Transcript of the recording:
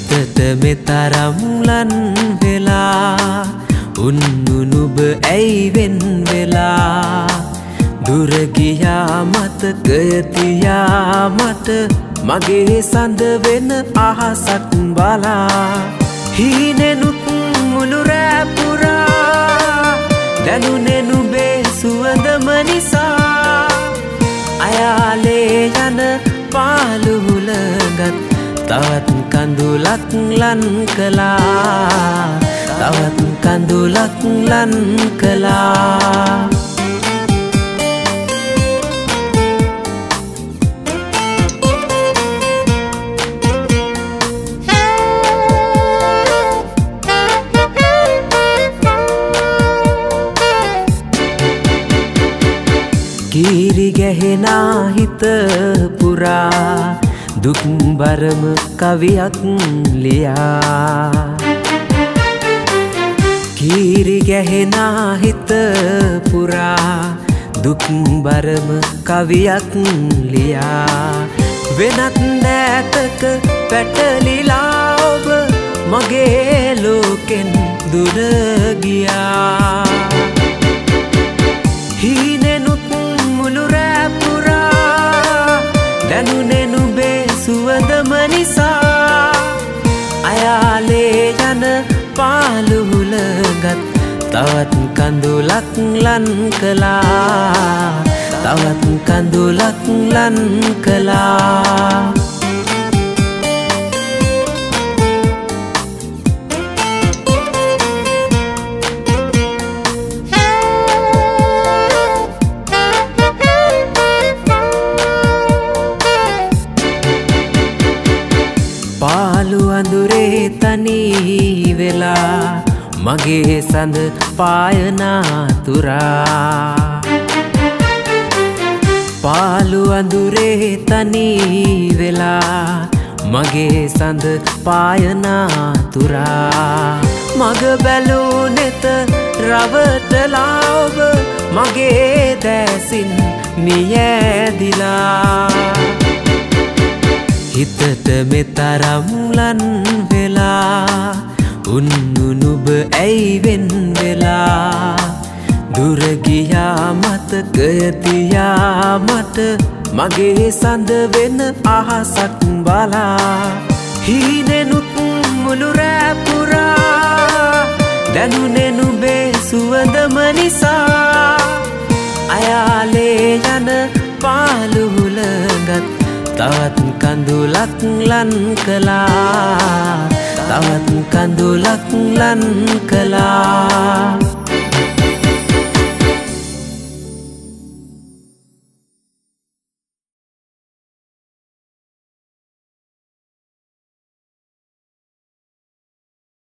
හිතට මෙතරම් ලන් වෙලා උන්නුනුබ ඇයිවෙන් වෙලා? දුරගියා මතකයතියා මට මගේ සඳ වෙන අහසක් බලා. හීනෙනුත් මුළුරෑපුරා දැනුනෙනුබේ සුවඳම නිසා. අයාලේ යන පාලුහුලගත් තවත් කඳුලක් ලන් කලා තවත් කඳුලක් ලන් කලා කීරි ගැහෙනා හිත පුරා. දුක්බරම කවියක් ලියා. කීරි ගැහෙනා හිත පුරා දුක්බරම කවියක් ලියා. වෙනත් දෑතක පැටලිලා ඔබ මගේ ලෝකෙන් දුරගියා තවත් කඳුලක් ලන් කලා තවත් කඳුලක් ලන් කලා මගේ සඳ පායනාතුරා. පාලු අඳුරේ තනී වෙලා මගේ සඳ පායනාතුරා. මග බැලූ නෙත රවටලා ඔබ මගේ දැසින් නියෑදිලා හිතට මෙතරම් ලන් වෙලා උන්නුනුබ ඇයිවෙන් වෙලා දුරගියා මතකයතියා මට. මගේ සඳ වෙන අහසක් බලා. හීනෙනුත් මුළුරෑපුරා දැනුනෙනුබේ සුවඳම නිසා. අයාලේ යන පාලුහුලගත් තවත් කඳුලක් ලන් කලා තවත් කඳුලක් ලන් කලා